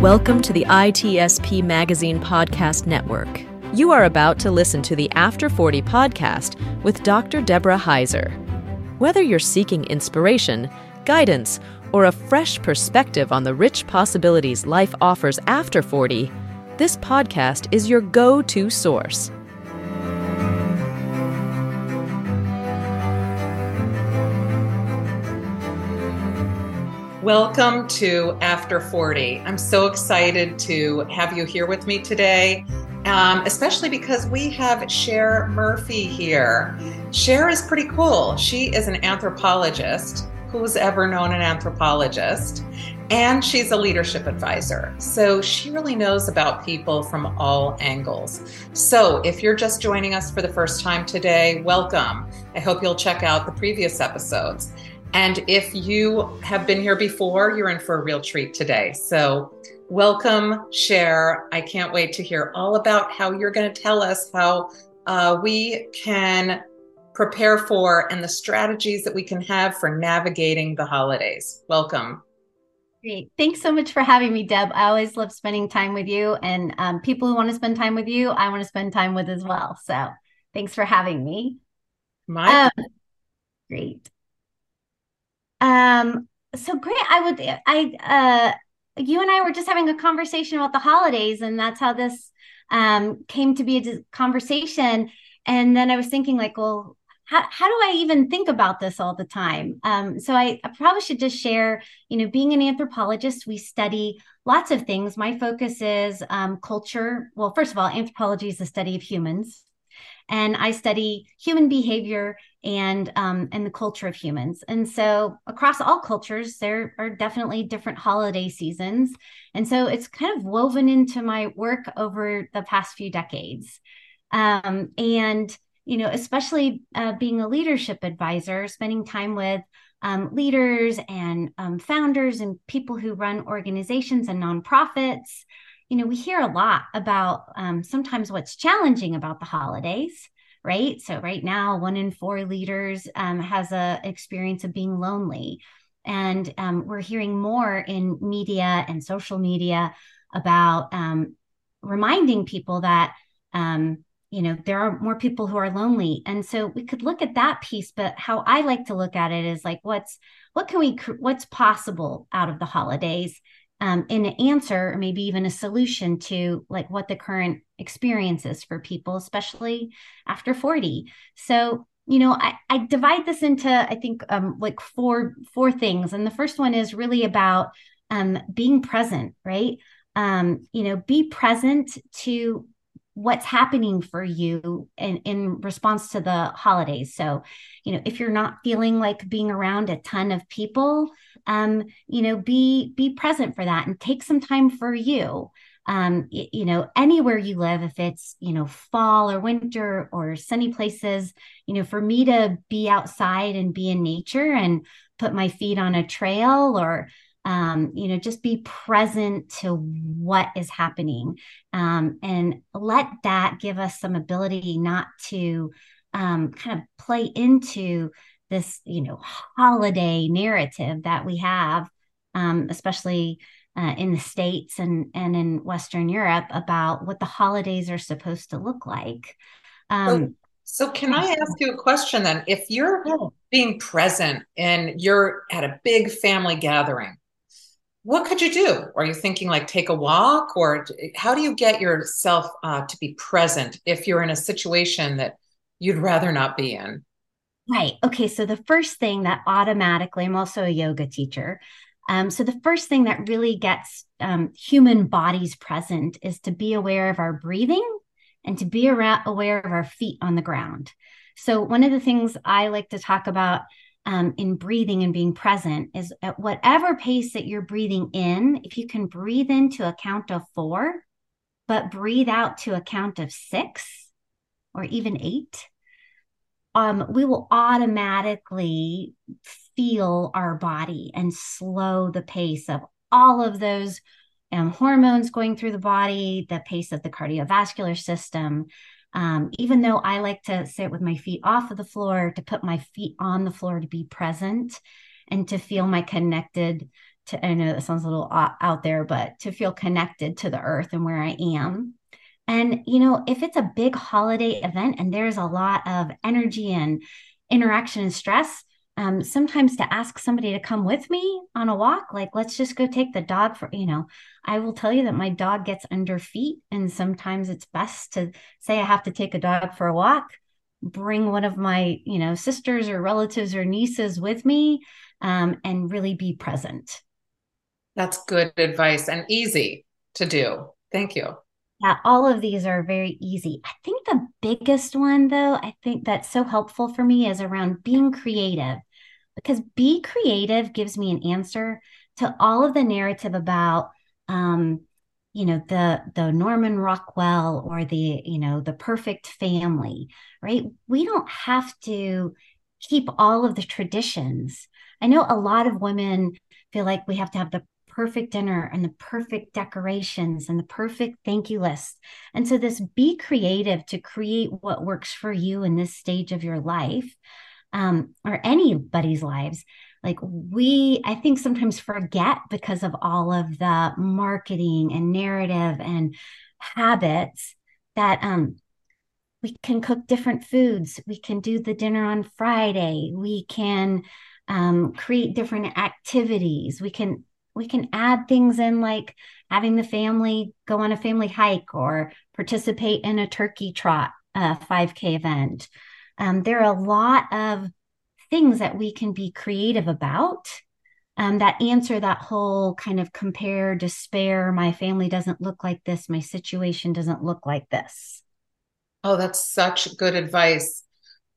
Welcome to the ITSP Magazine Podcast Network. You are about to listen to the After 40 podcast with Dr. Deborah Heiser. Whether you're seeking inspiration, guidance, or a fresh perspective on the rich possibilities life offers after 40, this podcast is your go to source. Welcome to After 40. I'm so excited to have you here with me today, um, especially because we have Cher Murphy here. Cher is pretty cool. She is an anthropologist. Who's ever known an anthropologist? And she's a leadership advisor. So she really knows about people from all angles. So if you're just joining us for the first time today, welcome. I hope you'll check out the previous episodes. And if you have been here before, you're in for a real treat today. So, welcome, Cher. I can't wait to hear all about how you're going to tell us how uh, we can prepare for and the strategies that we can have for navigating the holidays. Welcome. Great. Thanks so much for having me, Deb. I always love spending time with you, and um, people who want to spend time with you, I want to spend time with as well. So, thanks for having me. My um, great. Um, so great. I would, I, uh, you and I were just having a conversation about the holidays, and that's how this um, came to be a conversation. And then I was thinking, like, well, how, how do I even think about this all the time? Um, so I, I, probably should just share, you know, being an anthropologist, we study lots of things. My focus is um, culture. Well, first of all, anthropology is the study of humans and I study human behavior and um, and the culture of humans. And so across all cultures, there are definitely different holiday seasons, and so it's kind of woven into my work over the past few decades. Um, and you know, especially uh, being a leadership advisor, spending time with um, leaders and um, founders and people who run organizations and nonprofits you know, we hear a lot about um, sometimes what's challenging about the holidays, right? So right now, one in four leaders um, has a experience of being lonely, and um, we're hearing more in media and social media about um, reminding people that um, you know there are more people who are lonely. And so we could look at that piece but how i like to look at it is like what's what can we what's possible out of the holidays? Um, an answer or maybe even a solution to like what the current experience is for people especially after 40 so you know I, I divide this into i think um, like four four things. And the first one is really about um, being present right? Um, you know be present to what's happening for you in, in response to the holidays so you know if you're not feeling like being around a ton of people um, you know, be be present for that and take some time for you. Um, you know, anywhere you live, if it's you know fall or winter or sunny places, you know, for me to be outside and be in nature and put my feet on a trail or um, you know, just be present to what is happening um, and let that give us some ability not to um, kind of play into this you know holiday narrative that we have um, especially uh, in the states and and in western europe about what the holidays are supposed to look like. Um, so, so can i ask you a question then? If you're being present and you're at a big family gathering what could you do are you thinking like take a walk or how do you get yourself uh, to be present if you're in a situation that you'd rather not be in Right. Okay. So the first thing that automatically, I'm also a yoga teacher. Um, so the first thing that really gets um, human bodies present is to be aware of our breathing and to be around, aware of our feet on the ground. So one of the things I like to talk about um, in breathing and being present is at whatever pace that you're breathing in, if you can breathe into a count of four, but breathe out to a count of six or even eight, um, we will automatically feel our body and slow the pace of all of those um, hormones going through the body, the pace of the cardiovascular system. Um, even though I like to sit with my feet off of the floor, to put my feet on the floor to be present and to feel my connected to, I know that sounds a little out there, but to feel connected to the earth and where I am. And, you know, if it's a big holiday event and there's a lot of energy and interaction and stress, um, sometimes to ask somebody to come with me on a walk, like let's just go take the dog for, you know, I will tell you that my dog gets under feet. And sometimes it's best to say I have to take a dog for a walk, bring one of my, you know, sisters or relatives or nieces with me um, and really be present. That's good advice and easy to do. Thank you. Yeah, all of these are very easy. I think the biggest one, though, I think that's so helpful for me is around being creative because be creative gives me an answer to all of the narrative about, um, you know, the the Norman Rockwell or the you know the perfect family, right? We don't have to keep all of the traditions. I know a lot of women feel like we have to have the perfect dinner and the perfect decorations and the perfect thank you list. And so, this be creative to create what works for you in this stage of your life um, or anybody's lives. Like, we, I think, sometimes forget because of all of the marketing and narrative and habits that um, we can cook different foods. We can do the dinner on Friday. We can um, create different activities. We can we can add things in like having the family go on a family hike or participate in a turkey trot a 5k event um, there are a lot of things that we can be creative about. Um, that answer that whole kind of compare despair my family doesn't look like this my situation doesn't look like this. Oh that's such good advice.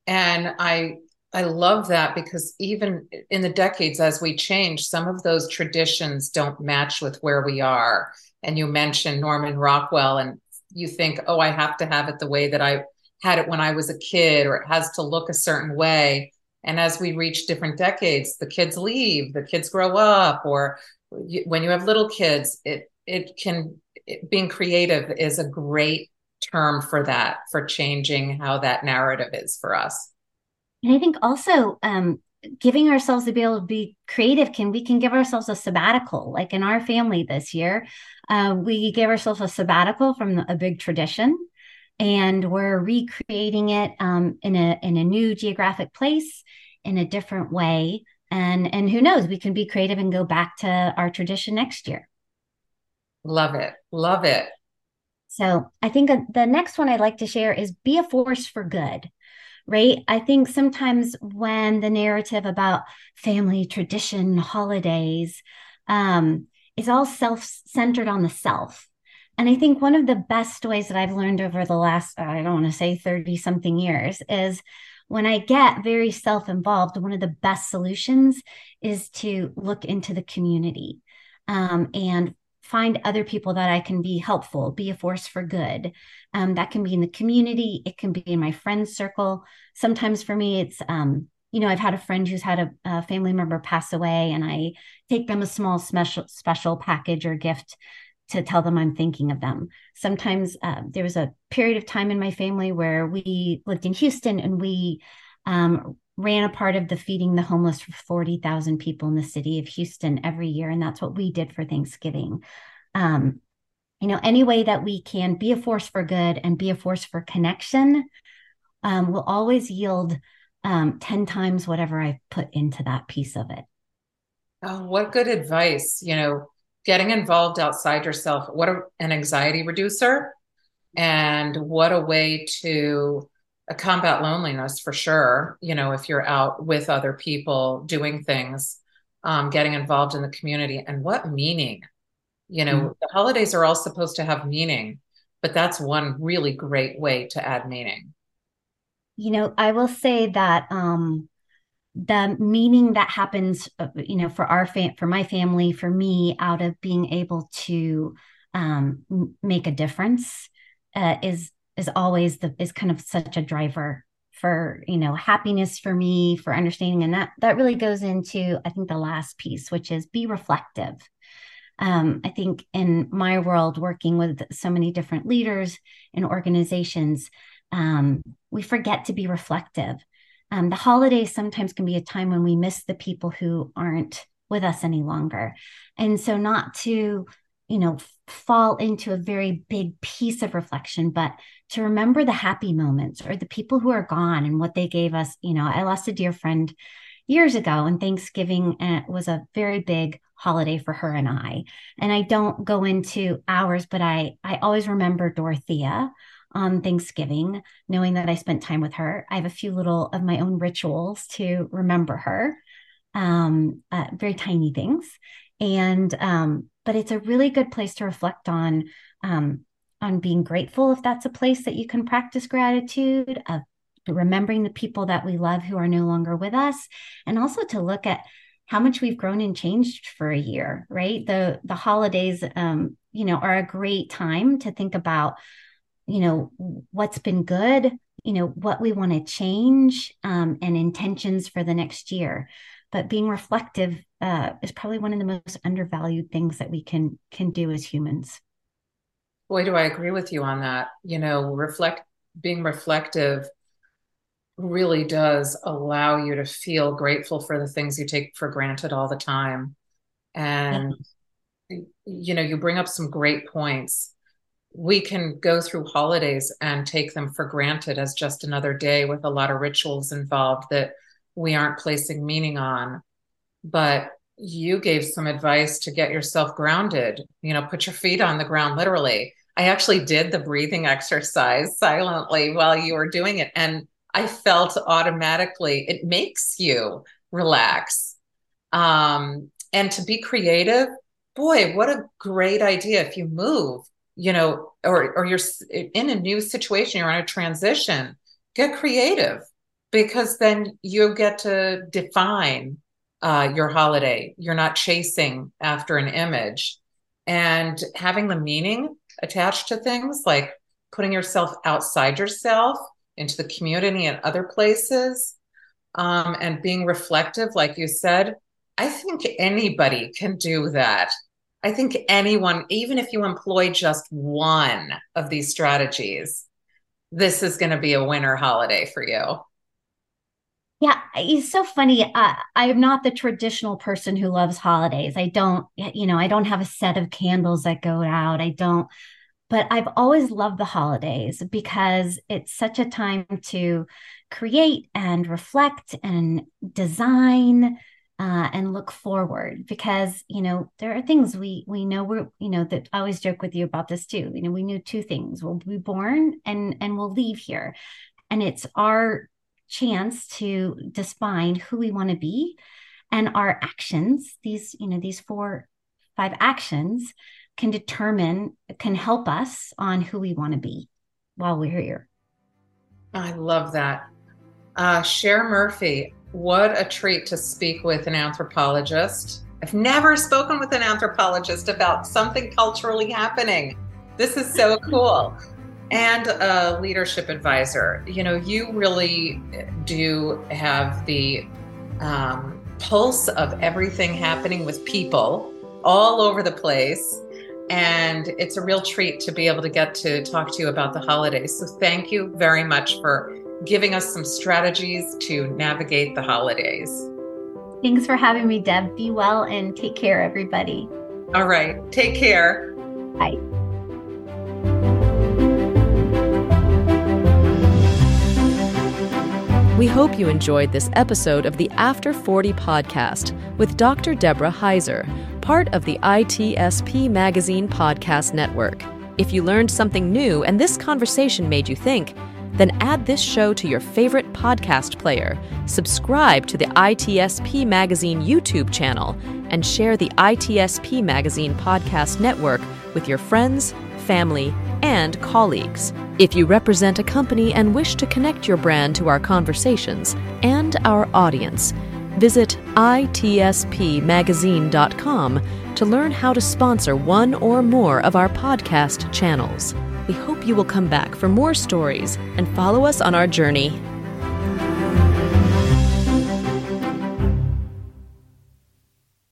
And i I love that because even in the decades as we change, some of those traditions don't match with where we are. And you mentioned Norman Rockwell, and you think, oh, I have to have it the way that I had it when I was a kid, or it has to look a certain way. And as we reach different decades, the kids leave, the kids grow up, or you, when you have little kids, it it can it, being creative is a great term for that, for changing how that narrative is for us. And I think also um, giving ourselves to be able to be creative can we can give ourselves a sabbatical. Like in our family this year, uh, we gave ourselves a sabbatical from a big tradition, and we're recreating it um, in a in a new geographic place in a different way. And and who knows, we can be creative and go back to our tradition next year. Love it, love it. So I think the next one I'd like to share is be a force for good right? I think sometimes when the narrative about family, tradition, holidays um, is all self centered on the self. And I think one of the best ways that I've learned over the last, I don't want to say 30 something years, is when I get very self involved, one of the best solutions is to look into the community um, and find other people that I can be helpful, be a force for good. Um, that can be in the community, it can be in my friends circle. Sometimes for me, it's um, you know, I've had a friend who's had a, a, family member pass away, and I take them a small special special package or gift to tell them I'm thinking of them. Sometimes uh, there was a period of time in my family where we lived in Houston, and we um, ran a part of the feeding the homeless for 40,000 people in the city of Houston every year. And that's what we did for Thanksgiving. Um, you know, any way that we can be a force for good and be a force for connection um, will always yield um, 10 times whatever I put into that piece of it. Oh, what good advice. You know, getting involved outside yourself, what a, an anxiety reducer, and what a way to combat loneliness for sure. You know, if you're out with other people doing things, um, getting involved in the community, and what meaning. You know, mm-hmm. the holidays are all supposed to have meaning, but that's one really great way to add meaning. You know, I will say that um, the meaning that happens, uh, you know, for our fam- for my family, for me, out of being able to um, make a difference, uh, is is always the is kind of such a driver for you know happiness for me for understanding and that that really goes into i think the last piece which is be reflective um, I think in my world, working with so many different leaders and organizations, um, we forget to be reflective. Um, the holidays sometimes can be a time when we miss the people who aren't with us any longer. And so, not to, you know, fall into a very big piece of reflection, but to remember the happy moments or the people who are gone and what they gave us. You know, I lost a dear friend years ago, and Thanksgiving uh, was a very big holiday for her and I. And I don't go into hours, but I I always remember Dorothea on Thanksgiving, knowing that I spent time with her. I have a few little of my own rituals to remember her, um, uh, very tiny things. And um, but it's a really good place to reflect on um, on being grateful if that's a place that you can practice gratitude of remembering the people that we love who are no longer with us and also to look at how much we've grown and changed for a year right the the holidays um you know are a great time to think about you know what's been good you know what we want to change um, and intentions for the next year. But being reflective uh, is probably one of the most undervalued things that we can can do as humans. Boy do i agree with you on that. You know reflect being reflective really does allow you to feel grateful for the things you take for granted all the time. And yeah. you know you bring up some great points we can go through holidays and take them for granted as just another day with a lot of rituals involved that we aren't placing meaning on. But you gave some advice to get yourself grounded, you know, put your feet on the ground literally. I actually did the breathing exercise silently while you were doing it. And I felt automatically it makes you relax. Um, and to be creative, boy, what a great idea if you move you know, or or you're in a new situation, you're on a transition, get creative because then you get to define uh, your holiday. You're not chasing after an image and having the meaning attached to things like putting yourself outside yourself into the community and other places um, and being reflective, like you said. I think anybody can do that. I think anyone, even if you employ just one of these strategies, this is going to be a winter holiday for you. Yeah, it's so funny. Uh, I am not the traditional person who loves holidays. I don't, you know, I don't have a set of candles that go out. I don't, but I've always loved the holidays because it's such a time to create and reflect and design uh, and look forward because you know there are things we we know we're you know that I always joke with you about this too. You know, we knew two things: we'll be born and and we'll leave here, and it's our chance to define who we want to be, and our actions. These you know these four five actions can determine can help us on who we want to be while we're here. I love that. Uh, Cher Murphy, what a treat to speak with an anthropologist. I've never spoken with an anthropologist about something culturally happening. This is so cool. And a leadership advisor. You know, you really do have the um, pulse of everything happening with people all over the place. And it's a real treat to be able to get to talk to you about the holidays. So thank you very much for giving us some strategies to navigate the holidays. Thanks for having me, Deb. Be well and take care, everybody. All right. Take care. Bye. We hope you enjoyed this episode of the After 40 podcast with Dr. Deborah Heiser, part of the ITSP Magazine Podcast Network. If you learned something new and this conversation made you think, then add this show to your favorite podcast player, subscribe to the ITSP Magazine YouTube channel, and share the ITSP Magazine Podcast Network with your friends, family, and colleagues. If you represent a company and wish to connect your brand to our conversations and our audience, visit itspmagazine.com to learn how to sponsor one or more of our podcast channels. We hope you will come back for more stories and follow us on our journey